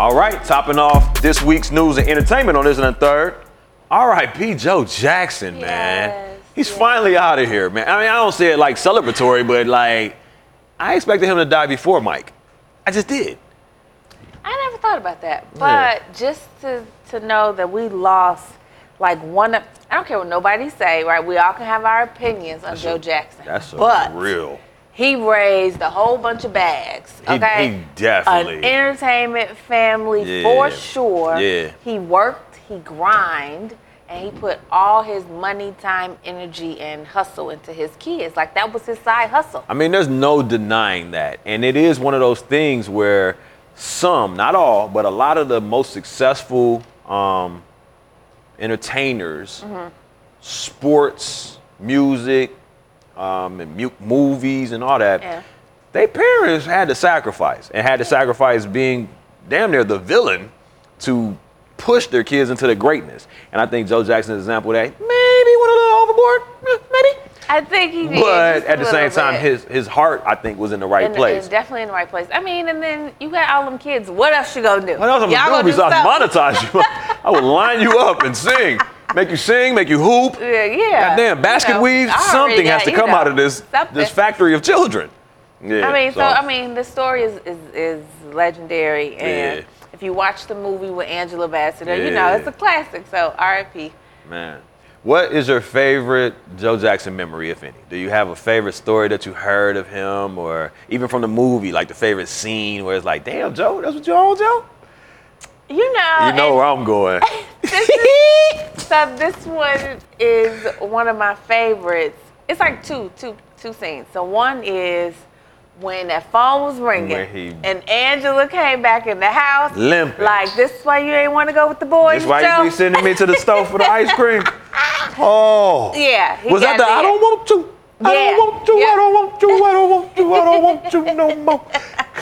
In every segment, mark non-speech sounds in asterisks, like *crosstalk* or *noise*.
All right, topping off this week's news and entertainment on this and the third. R.I.P. Joe Jackson, man. Yes, He's yes. finally out of here, man. I mean, I don't say it like celebratory, but like, I expected him to die before Mike. I just did. I never thought about that. But just to, to know that we lost like one of, I don't care what nobody say, right? We all can have our opinions on Joe Jackson. That's a but real. He raised a whole bunch of bags. He- Okay. he definitely- An entertainment family Yeah. for sure. Yeah. He worked, he grind, and he put all his money, time, energy, and hustle into his kids. Like that was his side hustle. I mean, there's no denying that. And it is one of those things where some, not all, but a lot of the most successful um, entertainers, Mm-hmm. sports, music, um, and mu- movies, and all that, Yeah. their parents had to sacrifice and had to sacrifice being damn near the villain to push their kids into the greatness. And I think Joe Jackson is an example of that maybe went a little overboard, eh, maybe. I think he did. But at the same time, bit. his his heart, I think, was in the right In- place. in- definitely in the right place. I mean, and then you got all them kids. What else you gonna do? What else I'm Y'all gonna do besides monetize you? *laughs* I would line you up and sing, make you sing, make you hoop. Yeah, yeah. Goddamn, basket You know, already Something has to come know, out of this something. this factory of children. Yeah. I mean, so, I mean, the story is is, is legendary, and Yeah. if you watch the movie with Angela Bassett, yeah. you know it's a classic. So R.I.P. man, what is your favorite Joe Jackson memory, if any? Do you have a favorite story that you heard of him, or even from the movie, like the favorite scene where it's like, damn, Joe, that's what you on, Joe? You know, You know where I'm going. *laughs* this is, *laughs* so this one is one of my favorites. It's like two, two, two scenes. So one is when that phone was ringing he- and Angela came back in the house, Limping. Like this is why you ain't want to go with the boys. That's why Joe? you be sending me to the stove for the ice cream. *laughs* Oh. Yeah, Was that the I don't want to? I don't want to, I don't want to, I don't want to, I don't want to no *laughs* more.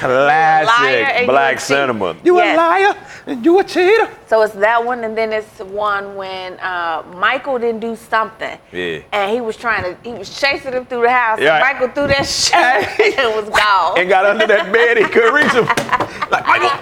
Liar Classic and you a black cheat. cinema. You Yes. a liar and you a cheater. So it's that one, and then it's one when uh, Michael didn't do something. Yeah. And he was trying to, he was chasing him through the house. Yeah. And Michael threw that *laughs* shit and was gone. And got under that bed, he couldn't reach him. *laughs* Like, Michael,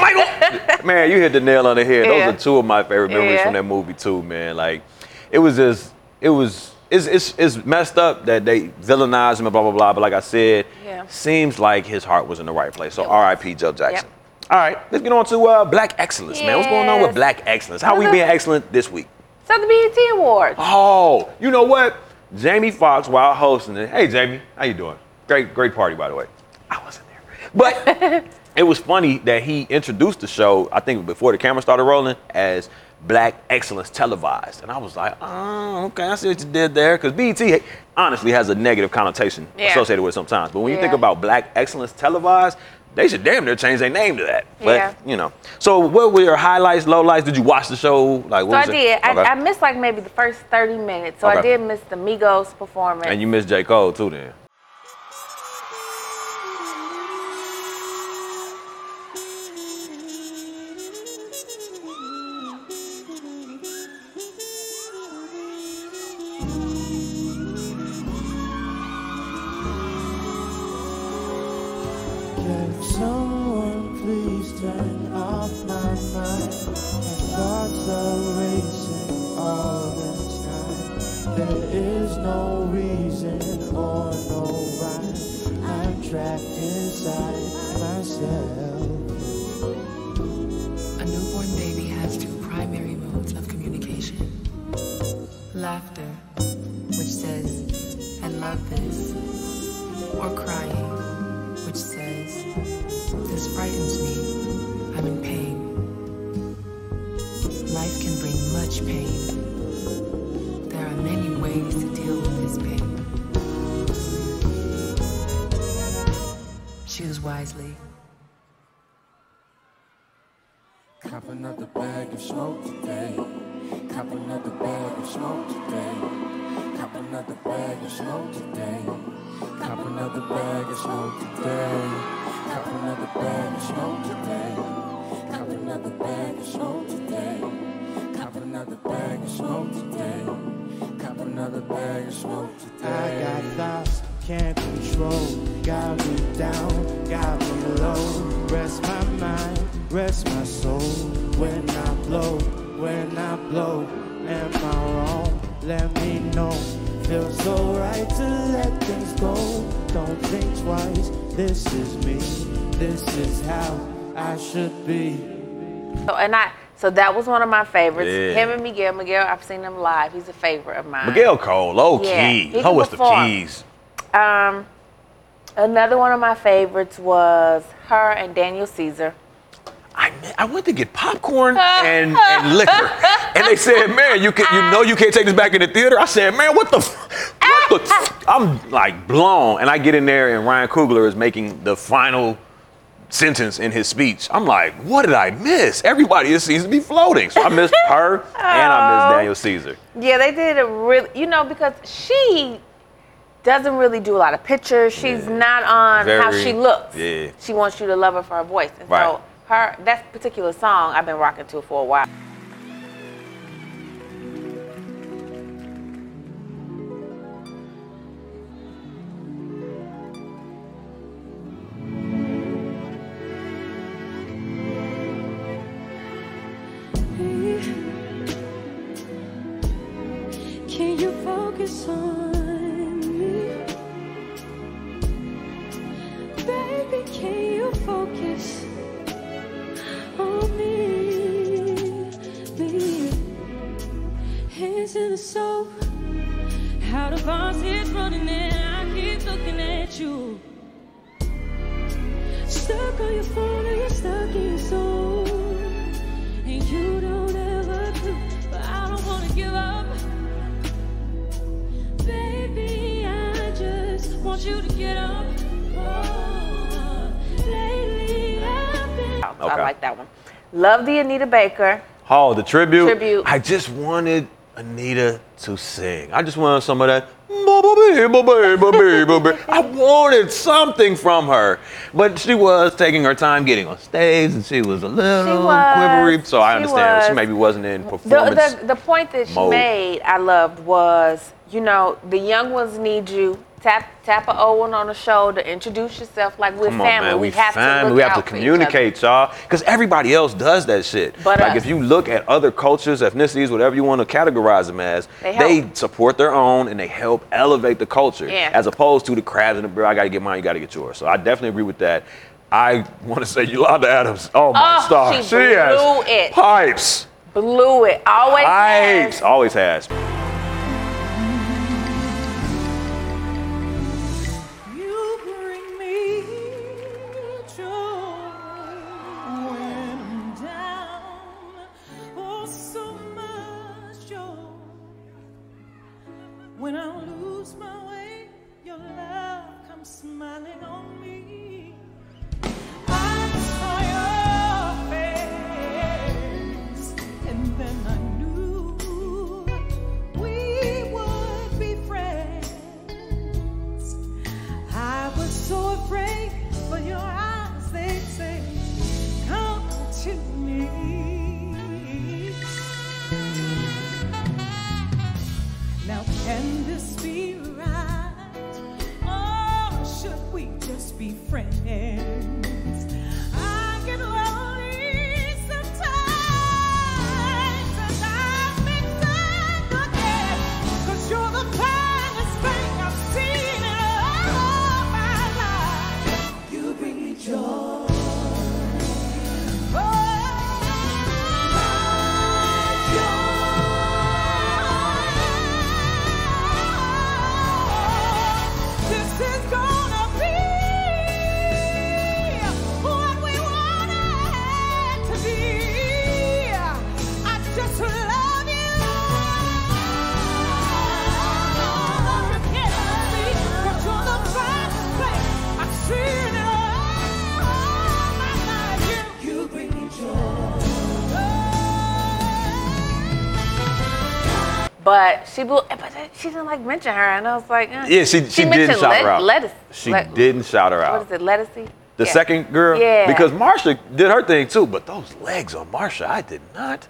Michael. Man, you hit the nail on the head. Those are two of my favorite memories Yeah. from that movie too, man. Like, it was just, it was, it's, it's, it's messed up that they villainized him and blah, blah, blah. But like I said, Yeah. seems like his heart was in the right place. So R.I.P. Joe Jackson. Yep. All right, let's get on to uh, Black Excellence, man. What's going on with Black Excellence? How we being excellent this week? So the BET Awards. Oh, you know what? Jamie Foxx, while hosting it. Hey, Jamie, how you doing? Great, great party, by the way. I wasn't there, but *laughs* it was funny that he introduced the show. I think before the camera started rolling as Black Excellence Televised, and I was like, oh, okay, I see what you did there. Because BET honestly has a negative connotation Yeah. associated with it sometimes. But when you think about Black Excellence Televised. They should damn near change their name to that. But Yeah. you know. So what were your highlights, lowlights? Did you watch the show? Like what So I was it? did. I, Okay. I missed like maybe the first 30 minutes. So I did miss the Migos performance. And you missed J. Cole too then. Another bag of smoke today. Cop another bag of smoke today. Cop another bag of smoke today. Cop another bag of smoke today. Cop another bag of smoke today. I got thoughts can't control. Got me down, got me low. Rest my mind rest my soul when I blow, when I blow. Am I wrong? Let me know. Feels so right to let things go. Don't think twice. This is me. This is how I should be. So, and I, so that was one of my favorites. Yeah. Him and Miguel. Miguel, I've seen him live. He's a favorite of mine. Miguel Cole, low Yeah, key. he can How was the perform. keys? Um, another one of my favorites was H.E.R. and Daniel Caesar. I, I went to get popcorn and, and liquor, and they said, "Man, you can, you know you can't take this back in the theater." I said, "Man, what the, f- what the?" f-" I'm like blown, and I get in there, and Ryan Coogler is making the final sentence in his speech. I'm like, "What did I miss?" Everybody just seems to be floating, so I missed H.E.R. and I missed oh. Daniel Caesar. Yeah, they did a really, you know, because she doesn't really do a lot of pictures. She's Yeah. not on how she looks. yeah. She wants you to love her for her voice. And Right. so her that particular song I've been rocking to for a while. Can you focus on Love the Anita Baker. Oh, the tribute. Tribute. I just wanted Anita to sing. I just wanted some of that. I wanted something from her, but she was taking her time getting on stage, and she was a little was. quivery. So I She understand she was. maybe wasn't in The, performance. the, the point that she mode. made, I loved, was you know the young ones need you. Tap tap a Owen on the shoulder. Introduce yourself like we're Come on, family. man. we, We, have family. to we have to for each other. communicate, y'all. Because everybody else does that shit. But like us. if you look at other cultures, ethnicities, whatever you want to categorize them as, They they, support their own and they help elevate the culture. Yeah. As opposed to the crabs in the barrel. I got to get mine. You got to get yours. So I definitely agree with that. I want to say Yolanda Adams. Oh my Oh, star. she blew has it. pipes. Blew it. Always. Pipes. has. Always has. But she blew. But she didn't like mention her, and I was like, eh. Yeah, she, she, didn't mentioned shout let- her out. Ledisi. She let- didn't shout her out. What is it? Ledisi. The Yeah. second girl? Yeah. Because Marsha did her thing too, but those legs on Marsha, I did not.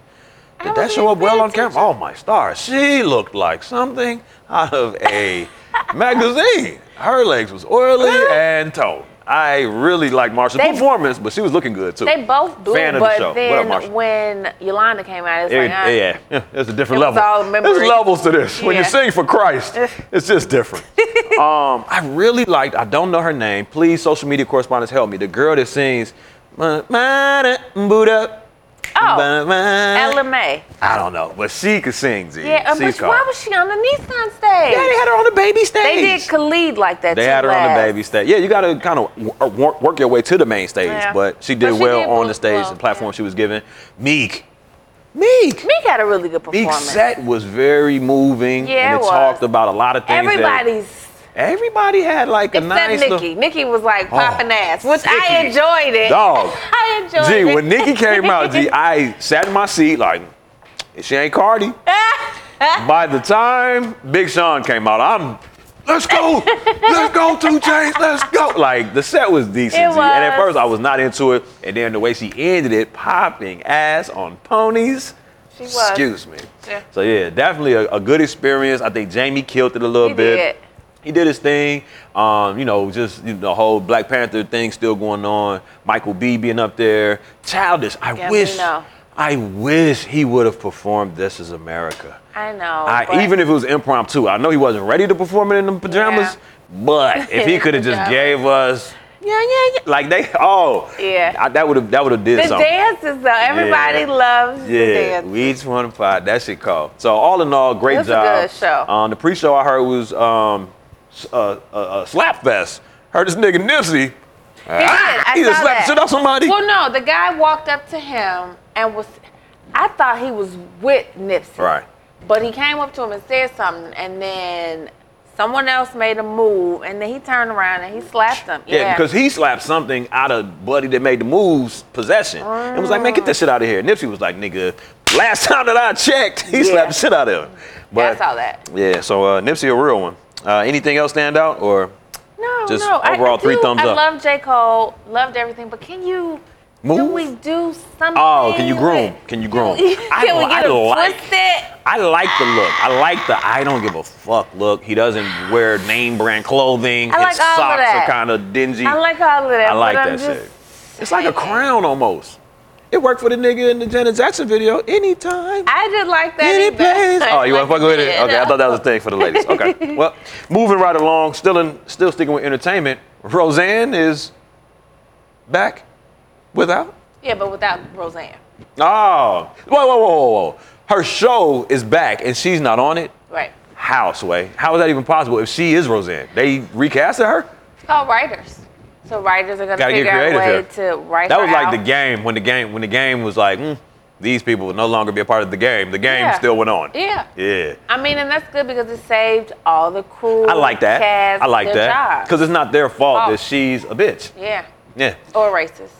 Did that show up well on camera? Oh my stars. She looked like something out of a *laughs* magazine. Her legs was oily and toned. I really liked Marsha's They- performance, but she was looking good too. They both blew, Fan of the but show. What up, then when Yolanda came out, it's It- like, ah, yeah, yeah, there's a different It level. There's levels to this. When you sing for Christ, *laughs* it's just different. *laughs* um, I really liked. I don't know her name. Please, social media correspondents, help me. The girl that sings, Boo'd Up. Oh, Ella Mai. I don't know, but she could sing. Z. Yeah, uh, She's but why called- was she on the Nissan stage? Yeah, they had her on the baby stage. They did Khalid like that They too had her on the last. baby stage. Yeah, you got to kind of work, work your way to the main stage. Yeah. But she did But she well did on well, the stage, well, the platform she was given. Meek. Meek. Meek had a really good Meek's performance. set was very moving. Yeah, and it it was. talked about a lot of things. that- Everybody's everybody had like a nice. except Nicki. little. Nicki was like oh, popping ass, which I enjoyed it. Dog. *laughs* I enjoyed Gee, it. when Nicki came out, gee, *laughs* I sat in my seat like, she ain't Cardi. *laughs* By the time Big Sean came out, I'm, let's go, let's go, 2 Chainz, let's go. Like the set was decent, and at first I was not into it, and then the way she ended it, popping ass on ponies. She was. Excuse me. Yeah. So yeah, definitely a, a good experience. I think Jamie killed it a little He bit. did. He did his thing. Um, you know, just you know, the whole Black Panther thing still going on. Michael B being up there. Childish. I wish. I wish he would have performed "This Is America." I know. I, even if it was impromptu, I know he wasn't ready to perform it in the pajamas. But *laughs* if he could have just gave us, yeah, yeah, yeah, like they, oh, Yeah. I- that would have that would have did the something. dances though, everybody Yeah. loves the Yeah, dance. we each one pot. That shit called. So all in all, great It was a job. good show. Um, the pre-show I heard was um, uh, uh, a slap fest. Heard this nigga Nipsey. He he just slapped shit off somebody. Well, no, the guy walked up to him and was. I thought he was with Nipsey. Right. But he came up to him and said something, and then someone else made a move, and then he turned around and he slapped him. Yeah, because he slapped something out of Buddy that made the moves possession. And was like, man, get that shit out of here. Nipsey was like, nigga, last *laughs* time that I checked, he Yeah. slapped the shit out of him. but I saw that. Yeah, so uh, Nipsey a real one. Uh, anything else stand out or No, Just no. Overall I, three do- thumbs I up. I love J. Cole, loved everything, but can you? Move? Can we do something? Oh, can you groom? Can you groom? *laughs* Can I, we get I him like, twisted? I like the look. I like the I don't give a fuck look. He doesn't wear name brand clothing. I like His all of socks are kind of dingy. I like all of that. I like that I'm shit. It's like a *laughs* crown almost. It worked for the nigga in the Janet Jackson video. Anytime. I just like that. Any place. Oh, you want to fuck with it? Okay, I thought that was a thing for the ladies. Okay. *laughs* well, moving right along, still in, still sticking with entertainment. Roseanne is back without. Yeah, but without Roseanne. Oh, whoa, whoa, whoa, whoa, whoa. Her show is back and she's not on it. Right. How, Sway? How is that even possible if she is Roseanne? They recasted her? It's called writers. So writers are gonna Gotta figure out a way creative to write That was like the game when the game when the game was like, mm, these people will no longer be a part of the game. The game Yeah. still went on. Yeah. Yeah. I mean, and that's good because it saved all the crew. I like that. Cast, I like that. Because it's not their fault Oh. that she's a bitch. yeah, Yeah. or racist.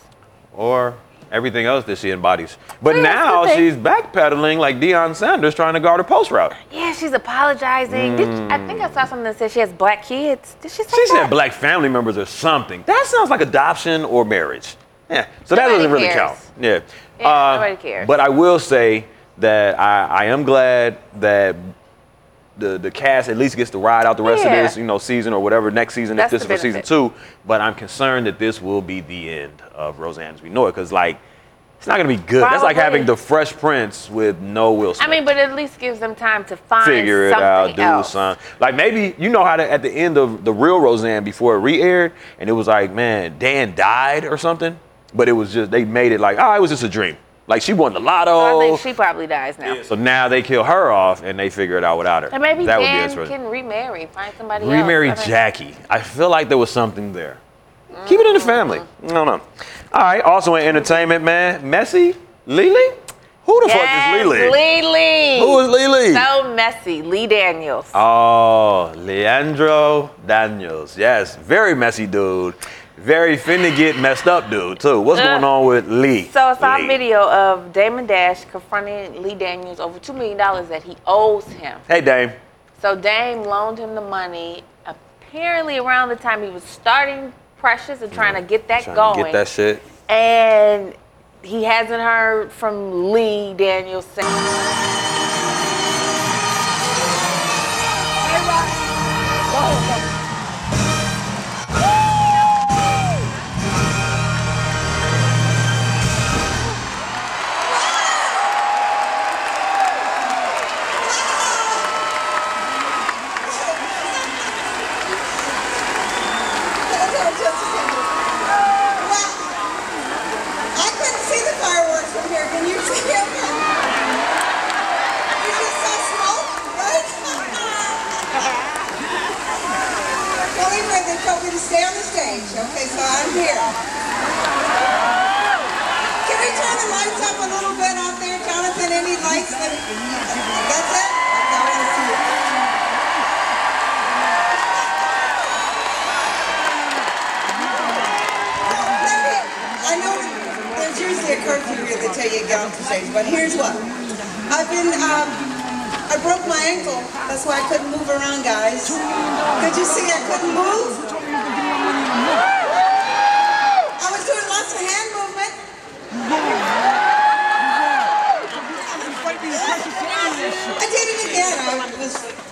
Or everything else that she embodies. But now she's backpedaling like Deion Sanders trying to guard her post route. Yeah, she's apologizing. Did I mm. think I saw something that said she has black kids? Did she say She that? said black family members or something. That sounds like adoption or marriage. Yeah. So that doesn't really cares. count. Yeah. Yeah, uh, nobody cares. But I will say that I, I am glad that the, the cast at least gets to ride out the rest Yeah. of this, you know, season or whatever next season That's if this is for season two. But I'm concerned that this will be the end of Roseanne as we know it, because like it's not gonna be good. That's like having the Fresh Prince with no Will Smith I mean, but at least gives them time to find figure it something out, do else. something. Like maybe you know how to at the end of the real Roseanne before it re-aired, and it was like, man, Dan died or something. But it was just they made it like, oh, it was just a dream. Like she won the lotto. So. I think she probably dies now. so now they kill her off and they figure it out without her. And maybe that Dan would be can remarry, find somebody else. Remarry mean, Jackie. I feel like there was something there. Keep it in the family. Mm-hmm. No, no. All right. Also in entertainment, man, Messi, Lily. Who the Yes, fuck is Lily? Lily. Who is Lily? So messy. Lee Daniels. Oh, Leandro Daniels. Yes, very messy dude. Very finna get messed up dude, too. What's going on with Lee? So I saw Lee. a video of Damon Dash confronting Lee Daniels over $2 million that he owes him. Hey, Dame. So Dame loaned him the money apparently around the time he was starting Precious and trying to get that Trying going. to get that shit. and he hasn't heard from Lee Daniels since. Any lights? That, that's it? Okay, I want to see it. I know there's usually a curfew here that tell you to get off the stage, but here's what. I've been, um, I broke my ankle. That's why I couldn't move around, guys. Could you see I couldn't move? I was doing lots of hand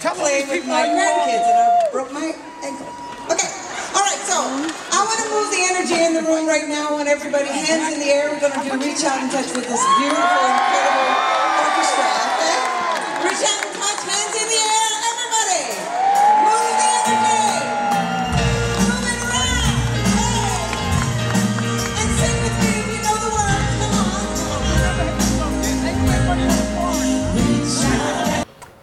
was playing with my grandkids and I broke my ankle. Okay. All right. So I want to move the energy in the room right now. I want everybody hands in the air. We're going to do reach out and touch with this beautiful, incredible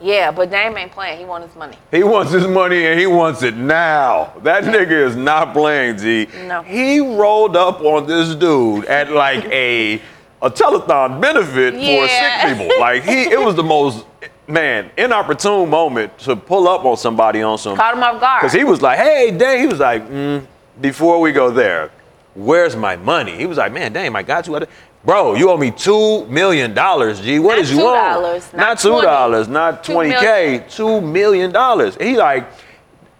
Yeah, but Dame ain't playing. He want his money. He wants his money and he wants it now. That nigga is not playing, G. No. He rolled up on this dude at like a a telethon benefit for sick people. Like he it was the most man, inopportune moment to pull up on somebody on some Caught him off guard. Because he was like, hey, Dame, he was like, mm, before we go there, where's my money? He was like, man, damn, I got you. Bro, you owe me $2 million, G. What Not is you owe? $2, Not not $2, not Two 20K, $2 million. And he like,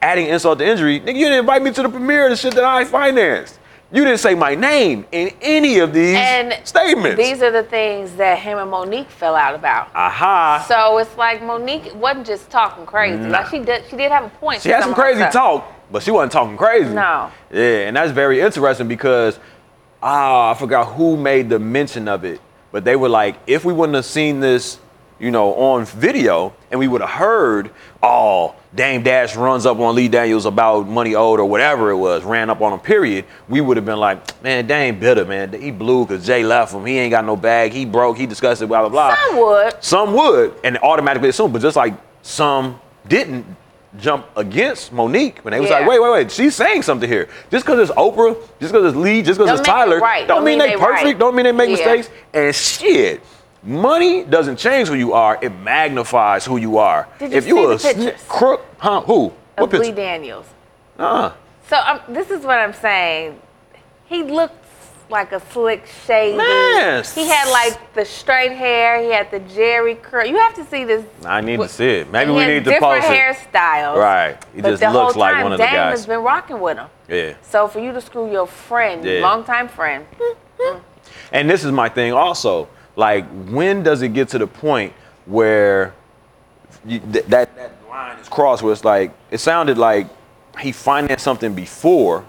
adding insult to injury, nigga, you didn't invite me to the premiere of the shit that I financed. You didn't say my name in any of these and statements. These are the things that him and Mo'Nique fell out about. Aha. So it's like Mo'Nique wasn't just talking crazy. Nah. Like she did, she did have a point. She had some crazy talk, but she wasn't talking crazy. No. Yeah, and that's very interesting because ah, I forgot who made the mention of it, but they were like, if we wouldn't have seen this, you know, on video, and we would have heard, oh, Dame Dash runs up on Lee Daniels about money owed or whatever it was, ran up on him. Period. We would have been like, man, Dame bitter, man. He blew because Jay left him. He ain't got no bag. He broke. He disgusted. Blah blah blah. Some would. Some would, and automatically assume, but just like some didn't jump against Mo'Nique when they was Yeah. like, wait, wait, wait, she's saying something here. Just because it's Oprah, just because it's Lee, just because it's it Tyler, right. don't, mean, they, perfect, right. don't mean they make Yeah. mistakes. And shit, money doesn't change who you are, it magnifies who you are. Did you if you see a the sn- pictures? crook, huh? Who? What Of Lee picture? Daniels. Uh, So um, this is what I'm saying. He looked like a slick shady. Man. He had like the straight hair. He had the Jerry curl. You have to see this. I need to see it. Maybe He we has need to different post it. hairstyles. Right. He but just the looks whole like time, one of the Dame guys. has been rocking with him. Yeah. So for you to screw your friend, Yeah. longtime friend, mm-hmm. And this is my thing also. Like, when does it get to the point where you, th- that, that line is crossed where it's like, it sounded like he financed something before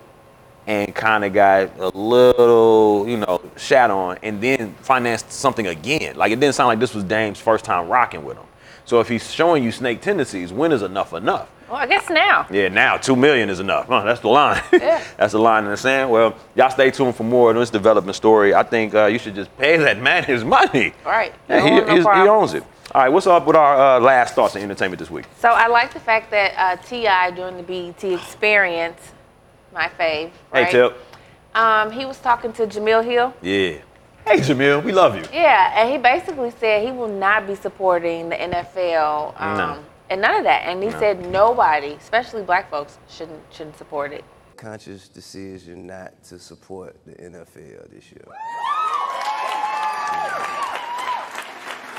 and kind of got a little, you know, shat on and then financed something again. Like, it didn't sound like this was Dame's first time rocking with him. So if he's showing you snake tendencies, when is enough enough? well, I guess now. Yeah, now two million is enough. Huh, that's the line. *laughs* Yeah. *laughs* that's the line in the sand. Well, y'all stay tuned for more of this development story. I think uh, you should just pay that man his money. Right. *laughs* Yeah, he, no he owns it. All right, what's up with our uh, last thoughts in entertainment this week? So I like the fact that uh, T.I. during the BET Experience, my fave. Right? Hey, Tip. Um, he was talking to Jemele Hill. Yeah. Hey, Jamil, we love you. Yeah, and he basically said he will not be supporting the NFL um, No. and none of that. And he said nobody, especially black folks, shouldn't shouldn't support it. conscious decision not to support the NFL this year.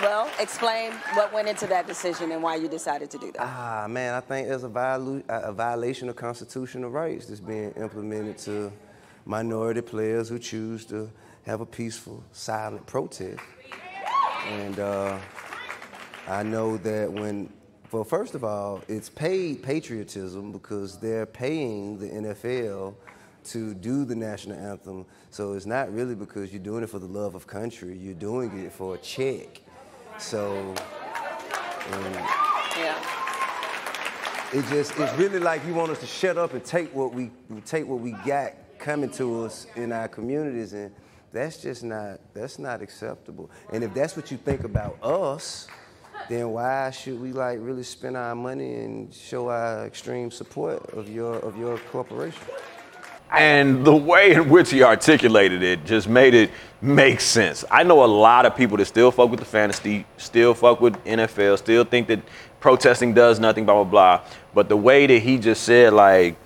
Well, explain what went into that decision and why you decided to do that. Ah, man, I think there's a, a violation of constitutional rights that's being implemented to minority players who choose to have a peaceful, silent protest. And uh, I know that when, well, first of all, it's paid patriotism because they're paying the NFL to do the national anthem. So it's not really because you're doing it for the love of country, you're doing it for a check. So, um, Yeah. it just it's really like you want us to shut up and take what we take what we got coming to us in our communities and that's just not that's not acceptable and if that's what you think about us then why should we like really spend our money and show our extreme support of your of your corporation And the way in which he articulated it just made it make sense. I know a lot of people that still fuck with the fantasy, still fuck with NFL, still think that protesting does nothing, blah, blah, blah. But the way that he just said, like,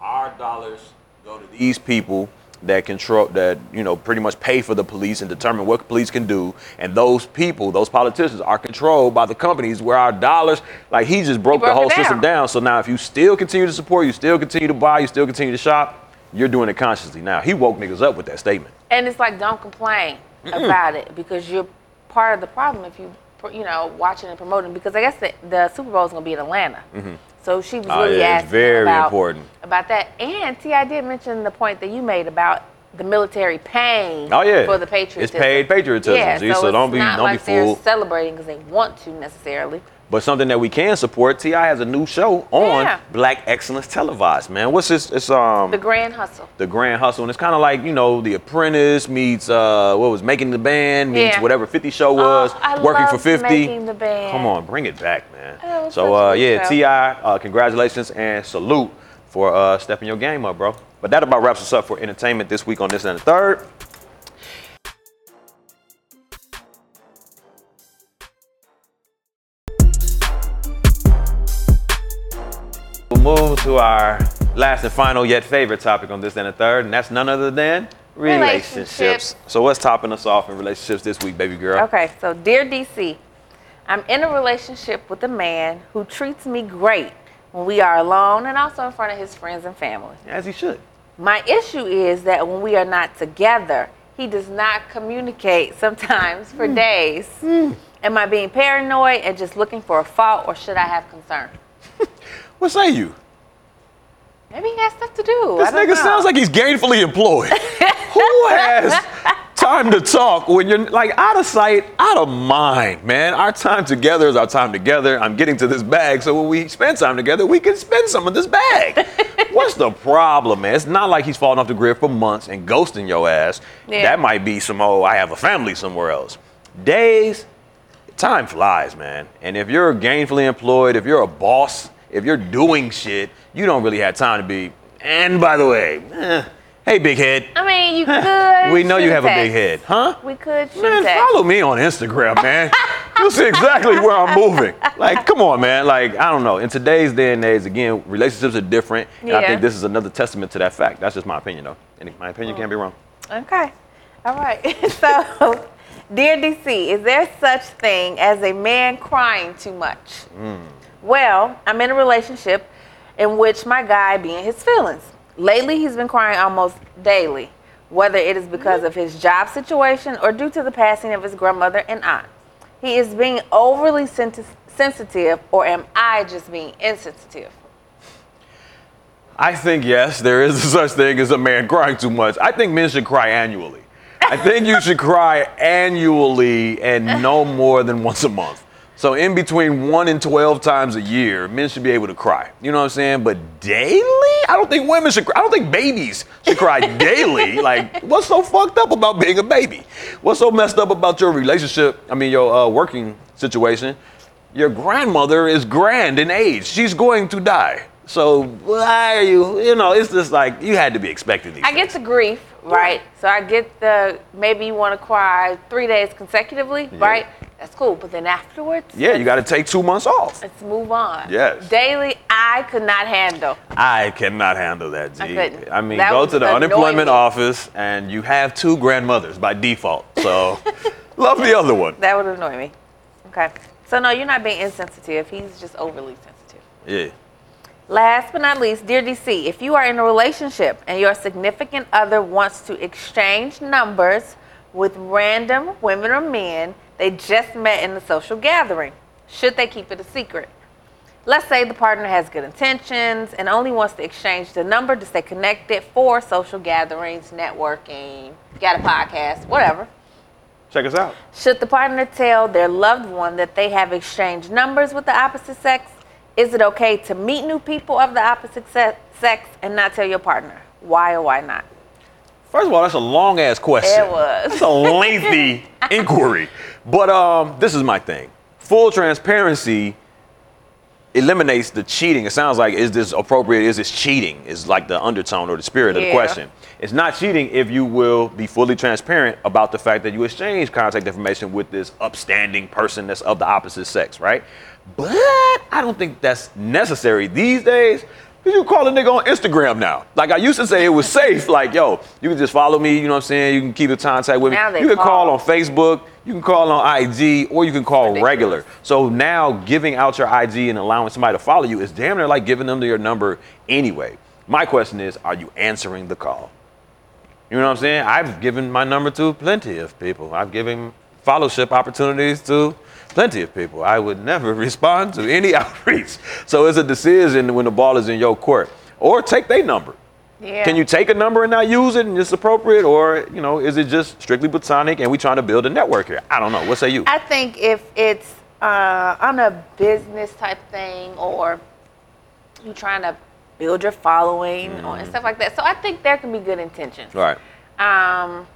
our dollars go to these people that control that you know pretty much pay for the police and determine what police can do and those people those politicians are controlled by the companies where our dollars like he just broke, broke the whole it system down. down so now if you still continue to support you still continue to buy you still continue to shop you're doing it consciously now he woke niggas up with that statement And it's like, don't complain about it because you're part of the problem if you, you know, watching and promoting. Because I guess the, the Super Bowl is going to be in Atlanta. Mm-hmm. So she was Oh, really yeah, asking very about, important. about that. And T.I. did mention the point that you made about the military paying Oh, yeah. for the patriotism. It's paid patriotism, Yeah, so, so don't be- not don't be like they're celebrating because they want to necessarily. But something that we can support T.I. has a new show on Yeah. black excellence televised man what's this it's um The grand hustle. the grand hustle and it's kind of like you know the apprentice meets uh what was making the band meets Yeah. whatever 50 show was Oh, working for 50 Making the Band. come on bring it back man Oh, so uh yeah T.I. uh congratulations and salute for uh stepping your game up bro but that about wraps us up for entertainment this week on this and the third move to our last and final yet favorite topic on this and the third, and that's none other than relationships. Relationships. So what's topping us off in relationships this week, baby girl? Okay, so dear DC, I'm in a relationship with a man who treats me great when we are alone and also in front of his friends and family. As he should. My issue is that when we are not together, he does not communicate sometimes for hmm. days. Hmm. Am I being paranoid and just looking for a fault or should I have concern? What say you? Maybe he has stuff to do. This nigga know. sounds like he's gainfully employed. *laughs* Who has time to talk when you're like out of sight, out of mind, man? Our time together is our time together. I'm getting to this bag, so when we spend time together, we can spend some of this bag. *laughs* What's the problem, man? It's not like he's falling off the grid for months and ghosting your ass. Yeah. That might be some, oh, I have a family somewhere else. Days, time flies, man. And if you're gainfully employed, if you're a boss, if you're doing shit, you don't really have time to be. And by the way, eh, hey, big head. I mean, you *laughs* could. We know you have a big head, huh? We could Man, text. follow me on Instagram, man. You'll see exactly where I'm moving. Like, come on, man. Like, I don't know. In today's day and age, again, relationships are different. And I think this is another testament to that fact. That's just my opinion, though. And my opinion can't be wrong. Okay. All right. *laughs* so, dear DC, is there such thing as a man crying too much? Well, I'm in a relationship in which my guy be in his feelings. Lately, he's been crying almost daily, whether it is because of his job situation or due to the passing of his grandmother and aunt. He is being overly sensitive, or am I just being insensitive? I think yes, there is such thing as a man crying too much. I think men should cry annually. I think you should cry annually and no more than once a month. So in between one and twelve times a year, men should be able to cry. You know what I'm saying? But daily, I don't think women should. cry. I don't think babies should cry *laughs* daily. Like, what's so fucked up about being a baby? What's so messed up about your relationship? I mean, your uh, working situation. Your grandmother is grand in age. She's going to die. So why are you? You know, it's just like you had to be expecting these. I get the grief, right? So I get the maybe you want to cry three days consecutively, right? That's cool. But then afterwards, Yeah, you got to take two months off. let's move on. Yes. Daily, I could not handle. I cannot handle that, G. I couldn't. I mean, That go to the unemployment me. office and you have two grandmothers by default. So *laughs* love the other one. That would annoy me. Okay. So no, you're not being insensitive. He's just overly sensitive. Yeah. Last but not least, dear DC, if you are in a relationship and your significant other wants to exchange numbers with random women or men they just met in a social gathering, should they keep it a secret? Let's say the partner has good intentions and only wants to exchange the number to stay connected for social gatherings, networking, got a podcast, whatever. Check us out. Should the partner tell their loved one that they have exchanged numbers with the opposite sex? Is it okay to meet new people of the opposite sex and not tell your partner? Why or why not? First of all, that's a long ass question. It was. That's a lengthy *laughs* inquiry. But um, this is my thing. Full transparency. eliminates the cheating. It sounds like is this appropriate? Is this cheating? Is like the undertone or the spirit of the question. It's not cheating if you will be fully transparent about the fact that you exchange contact information with this upstanding person that's of the opposite sex, right? But I don't think that's necessary these days. You call a nigga on Instagram now. Like I used to say it was safe. Like, yo, you can just follow me, you know what I'm saying? You can keep in contact with me. Now they you can call call. on Facebook, you can call on IG, or you can call Ridiculous. regular. So now giving out your IG and allowing somebody to follow you is damn near like giving them your number anyway. My question is, are you answering the call? You know what I'm saying? I've given my number to plenty of people. I've given fellowship opportunities to plenty of people. I would never *laughs* respond to any *laughs* outreach. So it's a decision when the ball is in your court. Or take their number. Yeah. Can you take a number and not use it and it's appropriate? Or, you know, is it just strictly platonic and we're trying to build a network here? I don't know. What say you? I think if it's uh, on a business type thing or you trying to build your following or, and stuff like that. So I think there can be good intentions. Right. Um,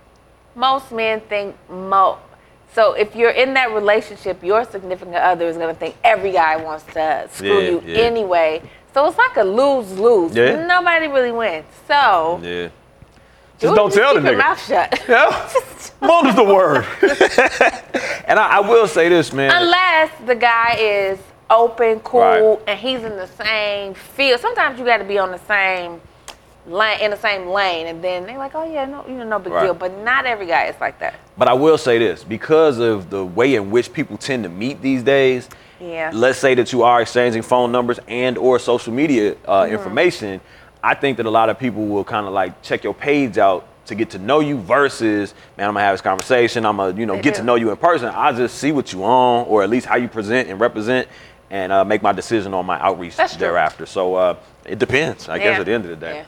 most men think mo. So if you're in that relationship, your significant other is gonna think every guy wants to screw Yeah, you yeah. anyway. So it's like a lose lose. Yeah. Nobody really wins. So Yeah. Just it, don't tell the keep your nigga. mouth shut. *laughs* Yeah. Mother's the word. *laughs* and I, I will say this, man. Unless the guy is open, cool, Right. and he's in the same field. Sometimes you got to be on the same lane, in the same lane, and then they're like, "Oh yeah, no, you know, no big Right. deal." But not every guy is like that. But I will say this because of the way in which people tend to meet these days. Yeah. Let's say that you are exchanging phone numbers and or social media uh, Mm-hmm. information. I think that a lot of people will kind of like check your page out to get to know you versus, man, I'm gonna have this conversation. I'm gonna, you know, They get do. to know you in person. I just see what you on, or at least how you present and represent, and uh, make my decision on my outreach That's true. thereafter. So uh, it depends, I guess, at the end of the day. Yeah.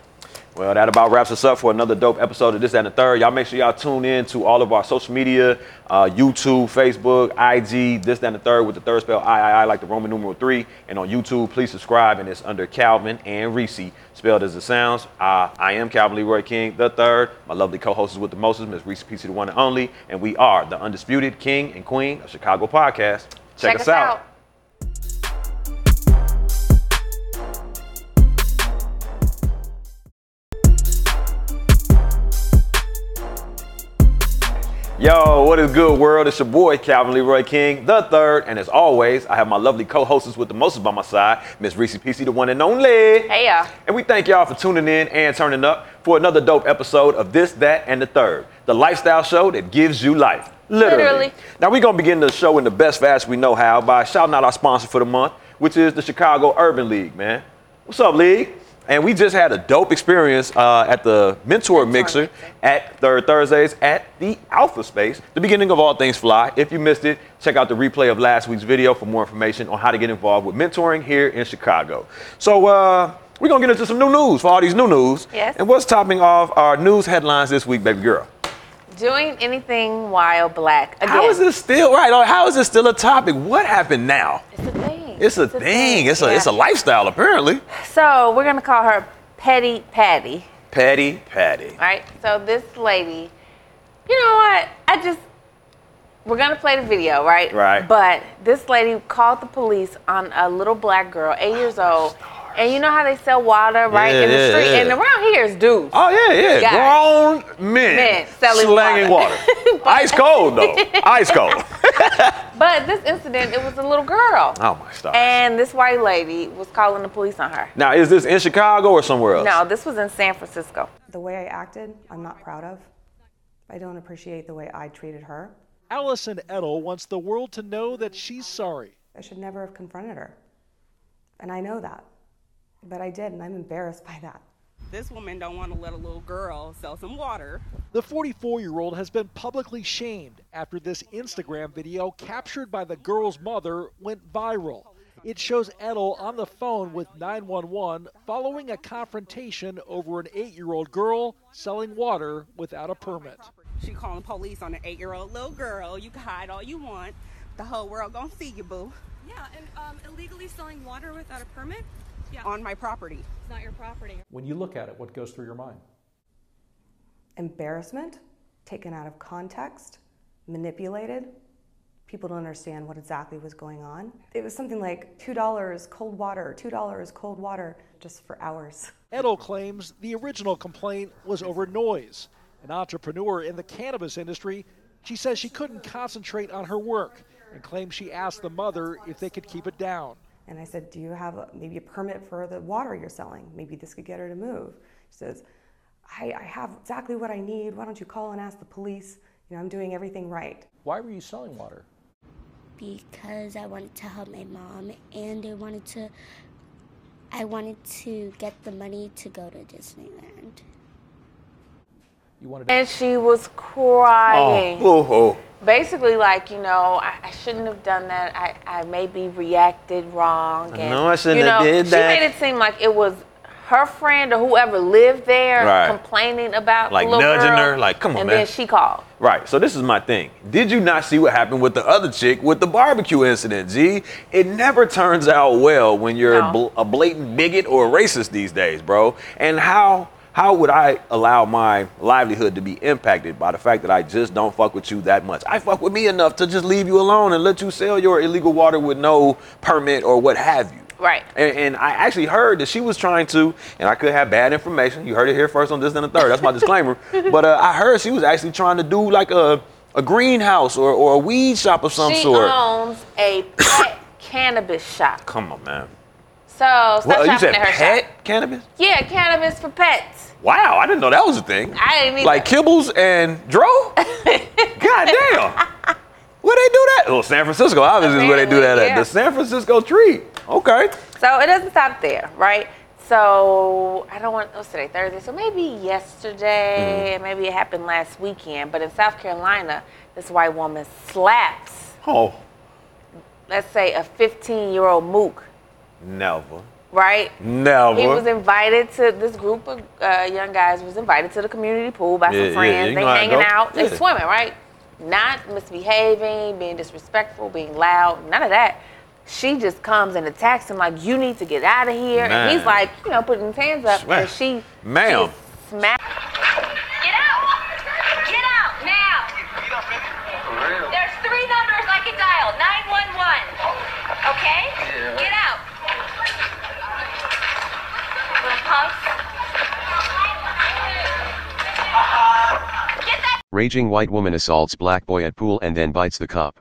Well, that about wraps us up for another dope episode of This That, and the Third. Y'all make sure y'all tune in to all of our social media, uh, YouTube, Facebook, IG, This, That, and the Third with the third spell I, I, I, like the Roman numeral three. And on YouTube, please subscribe, and it's under Calvin and Reese, spelled as it sounds. Uh, I am Calvin Leroy King, the third. My lovely co-host is with the Moses, Miss Reese PC, the one and only. And we are the undisputed king and queen of Chicago podcast. Check, us, out. Yo, what is good, world? It's your boy, Calvin Leroy King, the third. And as always, I have my lovely co hostess with the mostest by my side, Miss Reese PC, the one and only. Hey y'all. And we thank y'all for tuning in and turning up for another dope episode of This, That, and the Third, the lifestyle show that gives you life. Literally. Literally. Now, we're going to begin the show in the best fashion we know how by shouting out our sponsor for the month, which is the Chicago Urban League, man. What's up, League? And we just had a dope experience uh, at the Mentor, Mentor Mixer Mixer. at Third Thursdays at the Alpha Space, the beginning of all things fly. If you missed it, check out the replay of last week's video for more information on how to get involved with mentoring here in Chicago. So uh, we're gonna get into some new news for all these new news. Yes. And what's topping off our news headlines this week, baby girl? Doing anything while black. Again, How is this still right? How is this still a topic? What happened now? It's a thing. It's a thing. It's a it's a lifestyle apparently. So we're gonna call her Petty Patty. Petty Patty. Right? So this lady, you know what? I just we're gonna play the video, right? Right. But this lady called the police on a little black girl, eight years old. And you know how they sell water, right, Yeah, in the yeah, street? yeah. And around here is dudes. Oh yeah, yeah. Guys. Grown men, Men selling slanging water. water. *laughs* Ice cold though. Ice cold. *laughs* But this incident, it was a little girl. oh my stars. And this white lady was calling the police on her. now is this in Chicago or somewhere else? No, this was in San Francisco. The way I acted, I'm not proud of. I don't appreciate the way I treated her. Alison Ettel wants the world to know that she's sorry. I should never have confronted her. And I know that. But I did, and I'm embarrassed by that. This woman don't want to let a little girl sell some water. The 44 year old has been publicly shamed after this Instagram video captured by the girl's mother went viral. It shows Ettel on the phone with 911 following a confrontation over an eight year old girl selling water without a permit. She calling police on an eight-year-old little girl. You can hide all you want. The whole world gonna see you, boo. Yeah, and um, illegally selling water without a permit? Yeah, On my property. it's not your property. When you look at it, what goes through your mind? Embarrassment, taken out of context, manipulated, People don't understand what exactly was going on. It was something like $2 cold water, $2 cold water, just for hours. *laughs* Ettel claims the original complaint was over noise. An entrepreneur in the cannabis industry, she says she couldn't concentrate on her work and claims she asked the mother if they could keep it down. And I said, Do you have a, maybe a permit for the water you're selling? Maybe this could get her to move. She says, I, I have exactly what I need. Why don't you call and ask the police? You know, I'm doing everything right. Why were you selling water? because I wanted to help my mom and I wanted to I wanted to get the money to go to Disneyland. You wanted And she was crying. Oh, oh, oh, Basically, like, you know, I, I shouldn't have done that. I, I maybe reacted wrong. I And, know I shouldn't you have know, did she made it seem like it was her friend or whoever lived there Right. complaining about Like the little nudging girl, her, like, come on, and man. then she called. Right. So this is my thing. Did you not see what happened with the other chick with the barbecue incident? G. It never turns out well when you're No. bl- a blatant bigot or a racist these days, bro. And how how would I allow my livelihood to be impacted by the fact that I just don't fuck with you that much? I fuck with me enough to just leave you alone and let you sell your illegal water with no permit or what have you. Right. And, and I actually heard that she was trying to, and I could have bad information. You heard it here first on this, and the third. That's my disclaimer. *laughs* But uh, I heard she was actually trying to do like a, a greenhouse or, or a weed shop of some she sort. She owns a pet *coughs* cannabis shop. Come on, man. So stop What, you said at her pet shop. Cannabis? Yeah, cannabis for pets. Wow, I didn't know that was a thing. I didn't either. Like Kibbles and Dro? *laughs* God damn. Where they do that? Oh, San Francisco, obviously, is where they do that at. The San Francisco tree. Okay. So it doesn't stop there, right? So I don't want. What's today? Thursday. So maybe yesterday, mm-hmm. and maybe it happened last weekend. But in South Carolina, this white woman slaps, Oh, let's say, a 15-year-old mook, never. Right? Never. He was invited to this group of uh, young guys was invited to the community pool by Yeah, yeah, some friends. you they know hanging go. out, they Yeah. swimming, right? Not misbehaving, being disrespectful, being loud, none of that. She just comes and attacks him like, "You need to get out of here." And he's like, you know, putting his hands up, Man. and she, Ma'am. she smacked. Get out! Get out now! There's three numbers I can dial. 911. Okay? Get out. Little punks. Get that Raging white woman assaults black boy at pool and then bites the cop.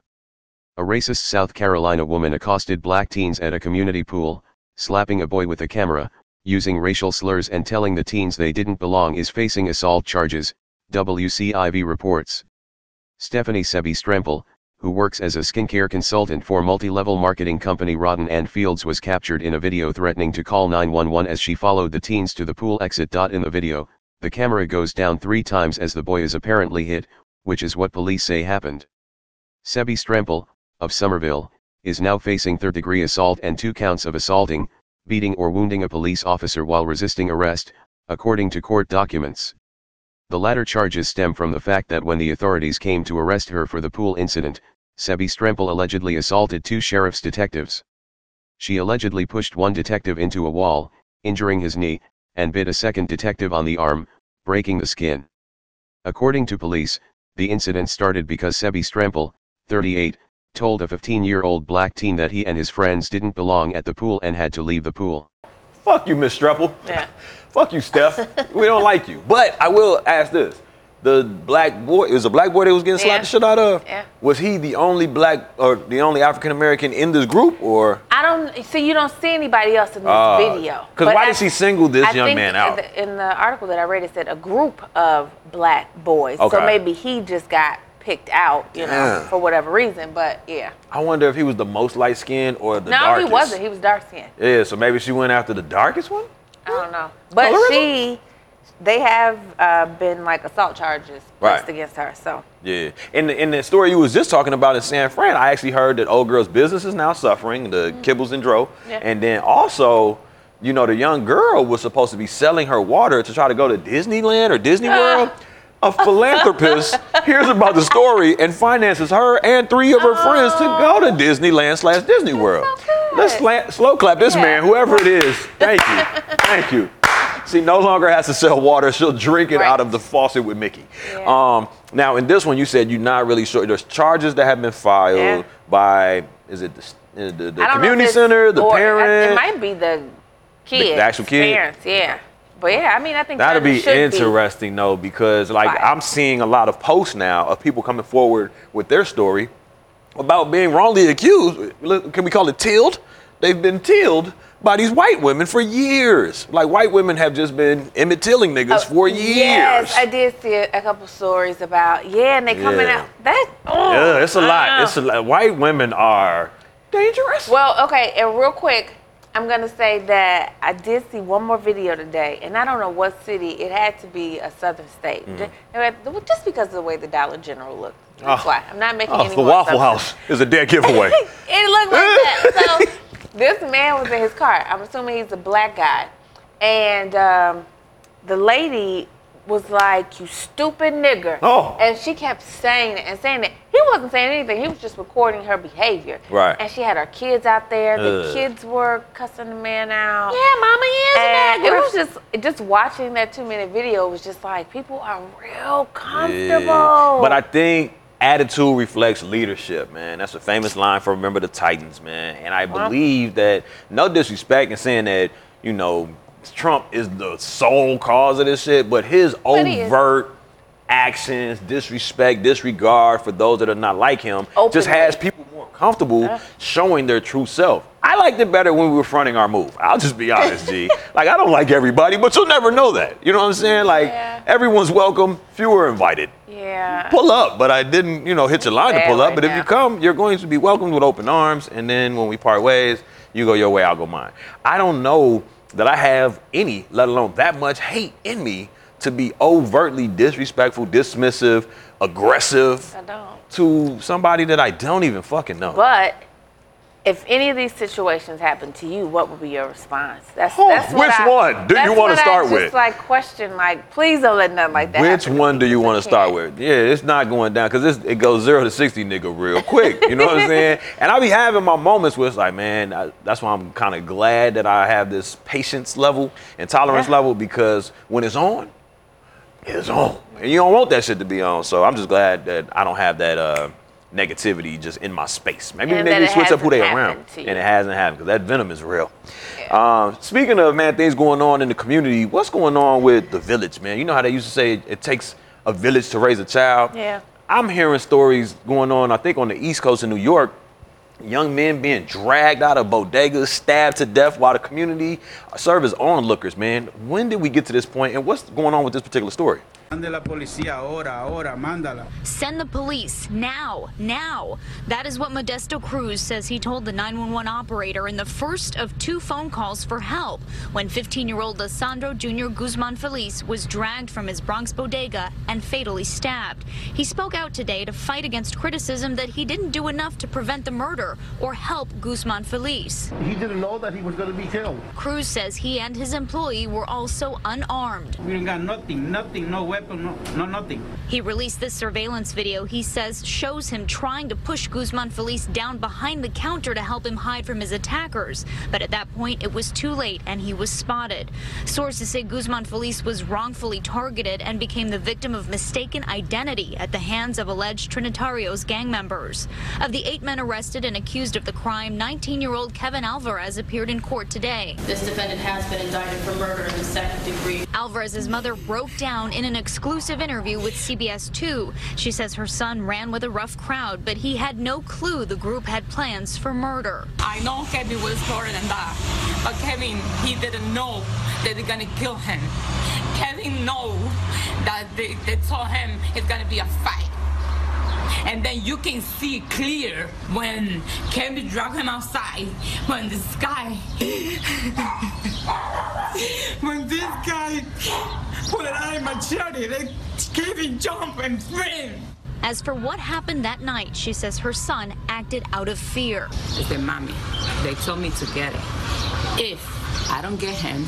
A racist South Carolina woman accosted black teens at a community pool, slapping a boy with a camera, using racial slurs and telling the teens they didn't belong is facing assault charges, WCIV reports. Stephanie Sebby Strempel, who works as a skincare consultant for multi-level marketing company Rodan and Fields was captured in a video threatening to call 911 as she followed the teens to the pool exit. In the video, the camera goes down three times as the boy is apparently hit, which is what police say happened. Sebby Strempel, of Summerville, is now facing third degree assault and two counts of assaulting, beating or wounding a police officer while resisting arrest, according to court documents. The latter charges stem from the fact that when the authorities came to arrest her for the pool incident, Sebby Strempel allegedly assaulted two sheriff's detectives. She allegedly pushed one detective into a wall, injuring his knee, and bit a second detective on the arm, breaking the skin. According to police, the incident started because Sebby Strempel, 38, told a 15-year-old black teen that he and his friends didn't belong at the pool and had to leave the pool. Fuck you, Miss Streppel. Yeah. *laughs* Fuck you, Steph. we don't like you. But I will ask this. The black boy, it was a black boy that was getting slapped Yeah. the shit out of? Yeah. Was he the only black or the only African American in this group or? I don't see. You don't see anybody else in this Uh, video. 'cause But why I- did she single this I young think man in out? the- In the article that I read, it said a group of black boys. Okay. So maybe he just got picked out, you know, Damn. for whatever reason. But yeah. I wonder if he was the most light skinned or the no, darkest. he wasn't. He was dark skinned. Yeah, so maybe she went after the darkest one? I don't know. But Colorism? she, they have uh, been like assault charges placed Right. against her. So Yeah. In the, in the story you was just talking about in San Fran, I actually heard that old girl's business is now suffering, the Kibbles and Dro. Mm-hmm. Yeah. And then also, you know, the young girl was supposed to be selling her water to try to go to Disneyland or Disney World. A philanthropist hears about the story and finances her and three of her friends to go to Disneyland slash Disney World. Let's slow clap this Yeah. man, whoever it is. Thank you. *laughs* Thank you. she no longer has to sell water. She'll drink it out of the faucet with Mickey. Um, now, in this one, you said you're not really sure. There's charges that have been filed Yeah. by, is it the, uh, the, the I don't know community center, the or parent? It might be the kids. The actual kid? Parents, yeah. But yeah, I mean, I think That'd be interesting though, because like. I'm seeing a lot of posts now of people coming forward with their story about being wrongly accused. Can we call it tilled? They've been tilled by these white women for years. Like white women have just been Emmett Tilling niggas oh, for years. Oh, Yes, I did see a, a couple stories about yeah, and they coming Yeah. out that. Oh, yeah, it's a lot. know. It's a uh-uh. lot. White women are dangerous. Well, okay, and real quick, I'm gonna say that I did see one more video today, and I don't know what city. It had to be a southern state. Ju- it just because of the way the Dollar General looked. That's Oh. why I'm not making Oh, any the more Waffle. House is a dead giveaway. *laughs* It looked like *laughs* that. So this man was in his car. I'm assuming he's a black guy, and um, the lady was like, "You stupid nigger," Oh. and she kept saying it and saying it. He wasn't saying anything. He was just recording her behavior. Right. And she had her kids out there. The Ugh. kids were cussing the man out. Yeah, mama, he is And an it was just just watching that two minute video was just like people are real comfortable. Yeah. But I think attitude reflects leadership, man. That's a famous line from Remember the Titans, man. And I Well- believe that no disrespect in saying that, you know, Trump is the sole cause of this shit, but his But he is. overt actions, disrespect, disregard for those that are not like him just Openly. has people more comfortable showing their true self. I liked it better when we were fronting our move. I'll just be honest, G. *laughs* like I don't like everybody, but you'll never know that. You know what I'm saying? Like everyone's welcome, fewer invited yeah. pull up, but I didn't, you know, hit your line to bad pull up. right But if now. you come, you're going to be welcomed with open arms. And then when we part ways, you go your way, I'll go mine. I don't know that I have any, let alone that much hate in me to be overtly disrespectful, dismissive, aggressive I don't. to somebody that I don't even fucking know. But if any of these situations happen to you, what would be your response? That's, Oh, that's what which I- one do you wanna what I just, with? like question, like please don't let nothing like that. Which one do you want to start with? Yeah, it's not going down because it goes zero to sixty, nigga, real quick. You know what I'm *laughs* saying? And I be having my moments where it's like, man, I, that's why I'm kind of glad that I have this patience level and tolerance Yeah. level because when it's on, it's on, and you don't want that shit to be on. So I'm just glad that I don't have that uh, negativity just in my space. Maybe And maybe switch up who they around, and it hasn't happened because that venom is real. Um, speaking of man, things going on in the community. What's going on with the village, man? You know how they used to say it takes a village to raise a child. Yeah. I'm hearing stories going on. I think on the East Coast in New York, young men being dragged out of bodegas, stabbed to death, while the community serve as onlookers. Man, when did we get to this point, and what's going on with this particular story? Mande la policía ahora, ahora, mándala. Send the police now, now. That is what Modesto Cruz says he told the 911 operator in the first of two phone calls for help when 15 year old Lesandro Jr. Guzman Feliz was dragged from his Bronx bodega and fatally stabbed. He spoke out today to fight against criticism that he didn't do enough to prevent the murder or help Guzman Feliz. He didn't know that he was going to be killed. Cruz says he and his employee were also unarmed. We don't got nothing, nothing, no weapon, no, no nothing. He released this surveillance video he says shows him trying to push Guzman Feliz down behind the counter to help him hide from his attackers. But at that point, it was too late and he was spotted. Sources say Guzman Feliz was wrongfully targeted and became the victim of mistaken identity at the hands of alleged Trinitarios gang members. Of the eight men arrested and accused of the crime, 19 year old Kevin Alvarez appeared in court today. This defendant has been indicted for murder in the second degree. Alvarez's mother broke down in an exclusive interview with CBS 2. She says her son ran with a rough crowd, but he had no clue the group had plans for murder. I know Kevin was slower than that, but Kevin, he didn't know that they're gonna kill him. Kevin know that they, they told him it's gonna be a fight. And then you can see clear when Kevin drag him outside, when this guy, *laughs* when this guy put it out of machete, then Kevin jump and ran. As for what happened that night, she says her son acted out of fear. He said, Mommy, they told me to get it. If I don't get him,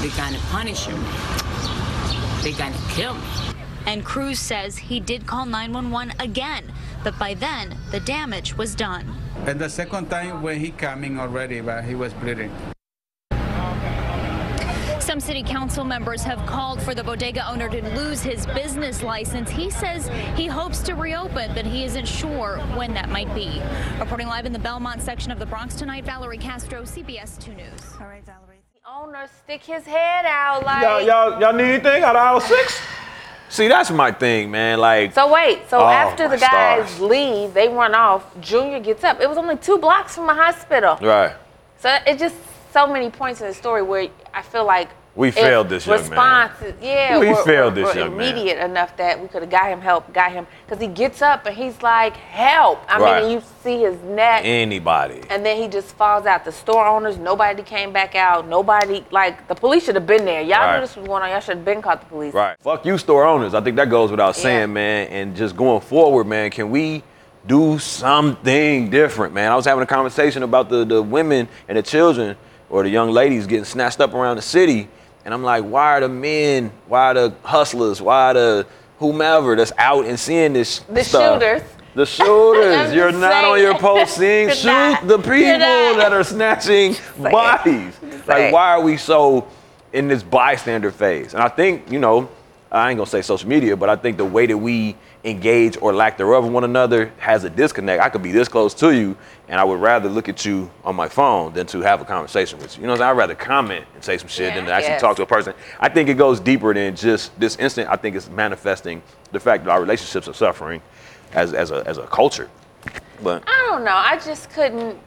they're gonna punish him. They're gonna kill me. And Cruz says he did call 911 again, but by then the damage was done. And the second time when he coming already, but he was bleeding. Some city council members have called for the bodega owner to lose his business license. He says he hopes to reopen, but he isn't sure when that might be. Reporting live in the Belmont section of the Bronx tonight, Valerie Castro, CBS 2 News. All right, Valerie. The owner stick his head out like. Y'all, y'all, y'all need anything out of aisle six? See, that's my thing, man. Like, So wait, so Oh, after the guys stars. leave, they run off. Junior gets up. It was only two blocks from a hospital. right. So it just so many points in the story where I feel like We failed this young man. responses, yeah, We were, failed were- this were young man. immediate enough that we could have got him help, got him because he gets up and he's like, "Help!" I Right. mean, and you see his neck, Anybody. and then he just falls out. The store owners, nobody came back out. Nobody like the police should have been there. Y'all Right. knew this was going on. Y'all should have been called the police. Right. Fuck you, store owners. I think that goes without saying, man. And just going forward, man, can we do something different, man? I was having a conversation about the, the women and the children or the young ladies getting snatched up around the city. And I'm like, why are the men, why are the hustlers, why are the whomever that's out and seeing this The stuff? shooters. The shooters. *laughs* You're not on your post saying *laughs* You're shoot not. the people You're not. that are snatching *laughs* bodies. Like, saying. why are we so in this bystander phase? And I think, you know, I ain't gonna say social media, but I think the way that we engage or lack thereof with one another has a disconnect. I could be this close to you, and I would rather look at you on my phone than to have a conversation with you. You know what I'm saying? I'd rather comment and say some shit than to actually yes. talk to a person. I think it goes deeper than just this instant. I think it's manifesting the fact that our relationships are suffering as, as, a, as a culture. But I don't know. I just couldn't,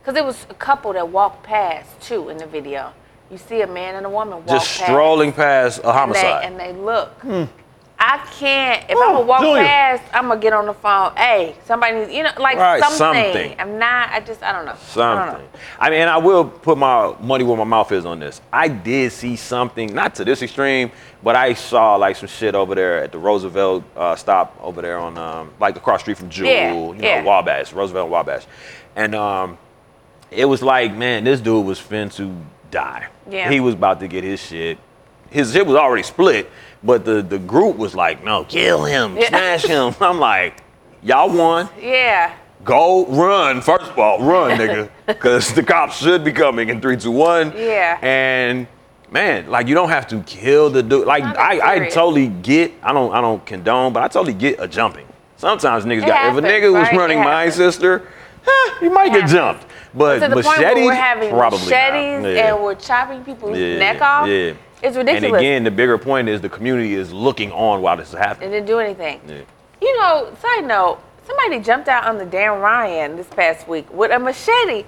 because it was a couple that walked past too in the video. You see a man and a woman walk just past. strolling past a and they- homicide. And they, look. Hmm. I can't. If I'm gonna walk Junior. past, I'm gonna get on the phone. Hey, somebody needs, you know, like Right, something. something. I'm not. I just, I don't know. I don't Something. know. I mean, and I will put my money where my mouth is on this. I did see something, not to this extreme, but I saw like some shit over there at the Roosevelt uh, stop over there on um, like across the street from Jewel, Yeah, you know, yeah. Wabash, Roosevelt and Wabash, and um, it was like, man, this dude was fin to die. Yeah. He was about to get his shit. His shit was already split, but the the group was like, no, kill him, Yeah. smash him. *laughs* I'm like, y'all won. Yeah. Go run. First of all, run, nigga. *laughs* Because the cops should be coming in three, two, one. Yeah. And man, like you don't have to kill the dude. Like I, I totally get. I don't. I don't condone, but I totally get a jumping. Sometimes niggas It got. happens, if a nigga was running my sister, eh, he might get jumped. But to the point where machete, we're having probably machetes not. Yeah. and we're chopping people's yeah. neck off. Yeah. It's ridiculous. And again, the bigger point is the community is looking on while this is happening. It didn't do anything. Yeah. You know, side note, somebody jumped out on the Dan Ryan this past week with a machete.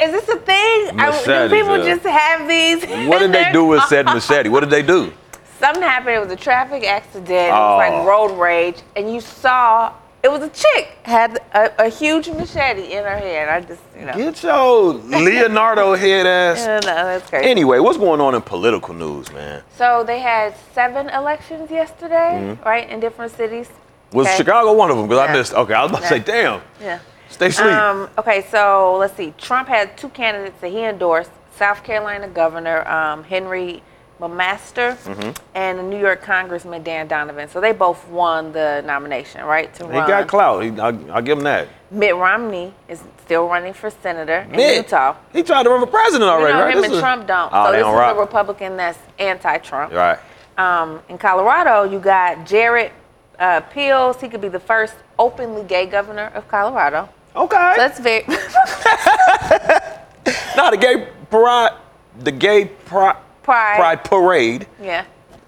Is this a thing? I- do people yeah. just have these? What did they do with said machete? What did they do? *laughs* Something happened. It was a traffic accident. Oh. It Oh. was like oh. road rage, and you saw it was a chick had a, a huge machete in her hand. I just, you know. Get your Leonardo head ass. *laughs* Yeah, no, that's crazy. Anyway, what's going on in political news, man? So they had seven elections yesterday, Mhm. right, in different cities. Was Okay. Chicago one of them? Because I missed. Okay, I was about to say, damn. Yeah. Stay asleep. Um, okay, so let's see. Trump had two candidates that he endorsed: South Carolina Governor um, Henry McMaster Mhm. and the New York Congressman Dan Donovan. So they both won the nomination, right? To He run. got clout. He, I'll, I'll give him that. Mitt Romney is still running for senator in Utah. He tried to run for president already, you know, right? him This and is- Trump don't. Oh, so this is rock. a Republican that's anti-Trump. Right. Um, in Colorado, you got Jared uh, Polis. He could be the first openly gay governor of Colorado. Okay. So that's very. *laughs* Not the gay pride. The gay pride. Pride. Pride parade. yeah.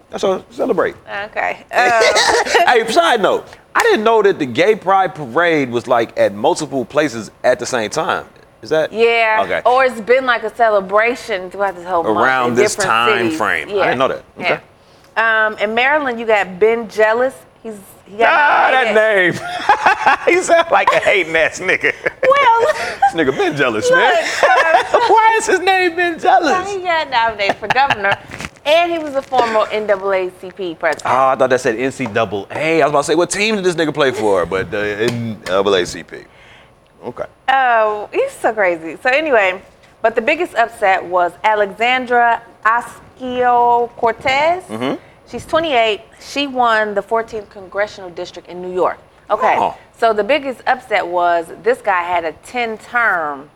That's a celebrate. Okay. Um, *laughs* hey, side note. I didn't know that the gay pride parade was like at multiple places at the same time. Is that? yeah. Okay. Or it's been like a celebration throughout this whole month Around this time cities. frame. I Yeah. didn't know that. Okay. Yeah. Um, in Maryland, you got Ben Jealous. He's Ah, that name. *laughs* he sounds like a hating ass nigga. Well, *laughs* this nigga been jealous, Look, man. *laughs* Why is his name been jealous? he got nominated for governor, and he was a former NAACP president. Oh, I thought that said NCAA. I was about to say, what team did this nigga play for? But the NAACP. Okay. Oh, he's so crazy. So anyway, but the biggest upset was Alexandra Ocasio Cortez. Mm-hmm. She's 28. She won the 14th congressional district in New York. Okay. Oh. So the biggest upset was this guy had a 10-term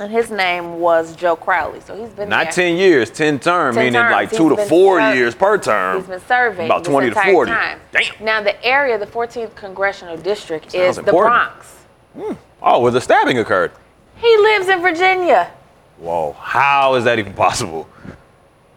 and his name was Joe Crowley. So he's been Not there. 10 years, 10 term, 10 meaning terms. like He's two to four years per term. He's been serving About this 20 to 40. time. Damn. Now the area, the 14th congressional district, Sounds is the important. Bronx. Hmm. Oh, where the stabbing occurred. He lives in Virginia. Whoa, how is that even possible?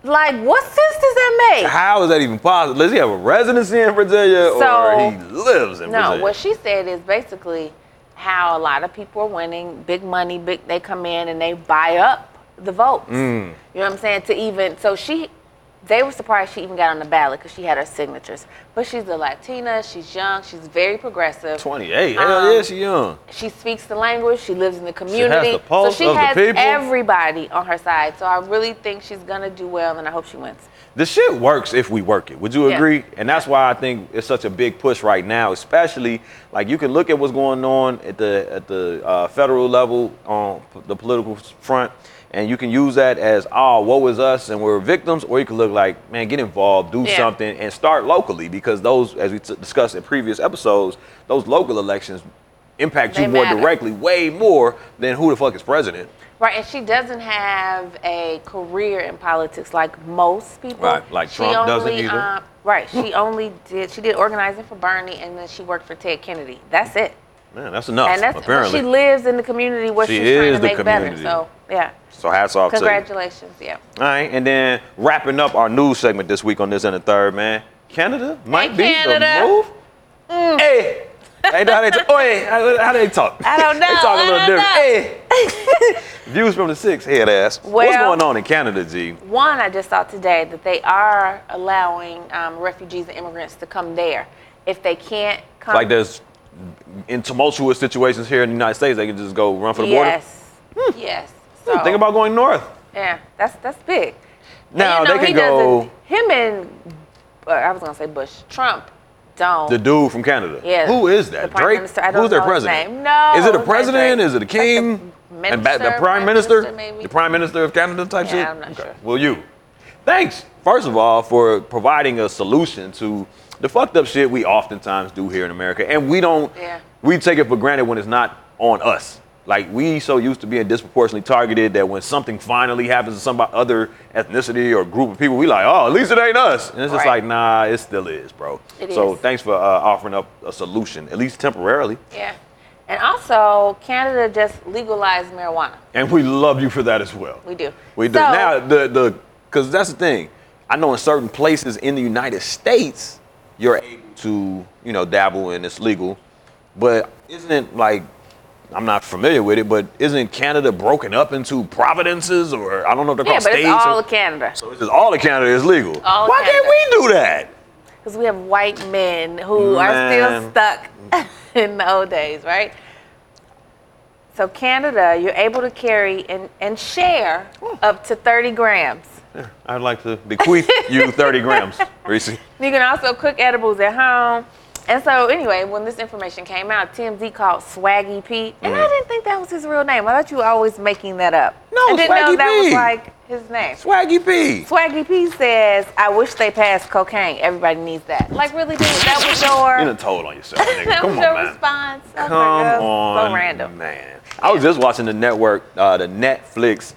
Like, what sense does that make? How is that even possible? Does he have a residency in Virginia So- or he lives in no, Virginia? No, what she said is basically how a lot of people are winning big money. Big, they come in and they buy up the votes. Mm. You know what I'm saying? To even so she, they were surprised she even got on the ballot because she had her signatures. But she's a Latina. She's young. She's very progressive. 28. Hell Um, yeah, she young. She speaks the language. She lives in the community. She has the pulse so she of the has people. everybody on her side. So I really think she's gonna do well, and I hope she wins. The shit works if we work it. Would you Yeah. agree? And that's why I think it's such a big push right now, especially like you can look at what's going on at the at the uh, federal level on the political front, and you can use that as oh, woe is us and we're victims, or you can look like man, get involved, do Yeah. something, and start locally because those, as we t- discussed in previous episodes, those local elections impact you They more directly, way more than who the fuck is president. Right, and she doesn't have a career in politics like most people. Right, like she Trump doesn't either. Um, right, she only did she did organizing for Bernie, and then she worked for Ted Kennedy. That's it. Man, that's enough. and that's apparently. she lives in the community where She she's trying to the make better. So yeah, so hats off to you. congratulations. Yeah. All right, and then wrapping up our news segment this week on this and the third, man. Canada might be Canada. the move. Hey, hey, how they talk? Oh, hey, how, how they talk? Mm. I don't know. they talk a little different. Hey, *laughs* views from the six head ass. What's going on in Canada, G? One, I just saw today that they are allowing um, refugees and immigrants to come there. If they can't come, Like there's in tumultuous situations here in the United States, they can just go run for the border. yes, yes. So Think about going north. yeah, that's that's big. And, Now you know, they can go. Him and uh, I was gonna say Bush, Trump, don't. The dude from Canada. Yeah, Who is that? Drake? Minister. Who's their president? name. No, Is it a president? Is it a king? and ba- the prime minister? minister, maybe. The prime minister of Canada type Yeah, shit? I'm not sure. Well, you. Thanks, first of all, for providing a solution to the fucked up shit we oftentimes do here in America. And we don't, Yeah. we take it for granted when it's not on us. Like we so used to being disproportionately targeted that when something finally happens to some other ethnicity or group of people, we like, oh, at least it ain't us. And it's just Right. like, nah, it still is, bro. It so is. thanks for uh, offering up a solution, at least temporarily. Yeah, and also Canada just legalized marijuana. And we love you for that as well. We do. We do. So- now the the because that's the thing. I know in certain places in the United States you're able to you know dabble and it's legal, but isn't it like I'm not familiar with it, but isn't Canada broken up into provinces or I don't know if they're Yeah, called but states? it's all or, of Canada. so it's just all of Canada is legal. All Why can't we do that? Because we have white men who are still stuck *laughs* in the old days, right? So Canada, you're able to carry and, and share up to 30 grams. Yeah, I'd like to bequeath you 30 grams, *laughs* Reese. You can also cook edibles at home. And so, anyway, when this information came out, TMZ called Swaggy P, and I Mm. didn't think that was his real name. I thought you were always making that up. No, I didn't know Swaggy that was like his name. Swaggy P. Swaggy P says, "I wish they passed cocaine. Everybody needs that." Like, really, dude, that was *laughs* your You done told on yourself, *laughs* nigga. that Come was on, your man. response. I was Come like, that's on, so random. man. I was just watching the network, uh, the Netflix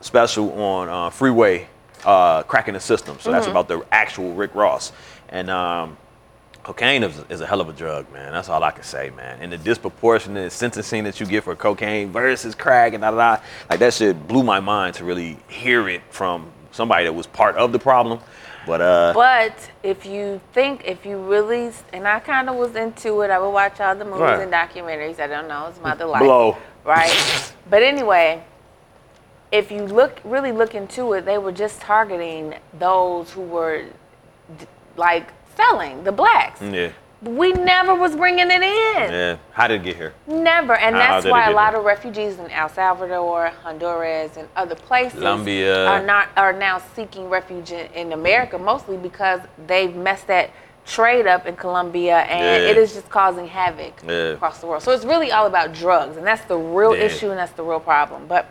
special on uh, Freeway, uh, Crack in the System. So that's Mhm. about the actual Rick Ross, and um, cocaine is, is a hell of a drug, man. That's all I can say, man. And the disproportionate sentencing that you get for cocaine versus crack and da da da, like that shit blew my mind to really hear it from somebody that was part of the problem. But uh, But if you think, if you really, and I kind of was into it, I would watch all the movies Right. and documentaries. I don't know, it's my delight. blow. Right? but anyway, if you look, really look into it, they were just targeting those who were d- like selling, the blacks. Yeah, We never was bringing it in. yeah. How did it get here? Never. And How that's why a lot here? of refugees in El Salvador, Honduras, and other places Colombia. are not are now seeking refuge in, in America, mostly because they've messed that trade up in Colombia and Yeah. it is just causing havoc Yeah. across the world. So it's really all about drugs, and that's the real Yeah. issue and that's the real problem. But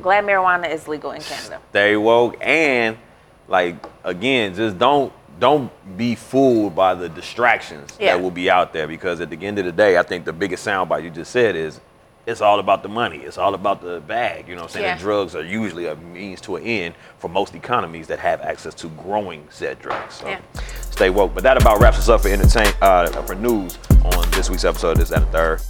glad marijuana is legal in Canada. Stay woke and like again, just don't don't be fooled by the distractions Yeah. that will be out there because at the end of the day, I think the biggest soundbite you just said is it's all about the money. It's all about the bag. You know what I'm saying? Yeah. Drugs are usually a means to an end for most economies that have access to growing said drugs. So Yeah. stay woke. But that about wraps us up for entertain uh, for news on this week's episode of this and the third.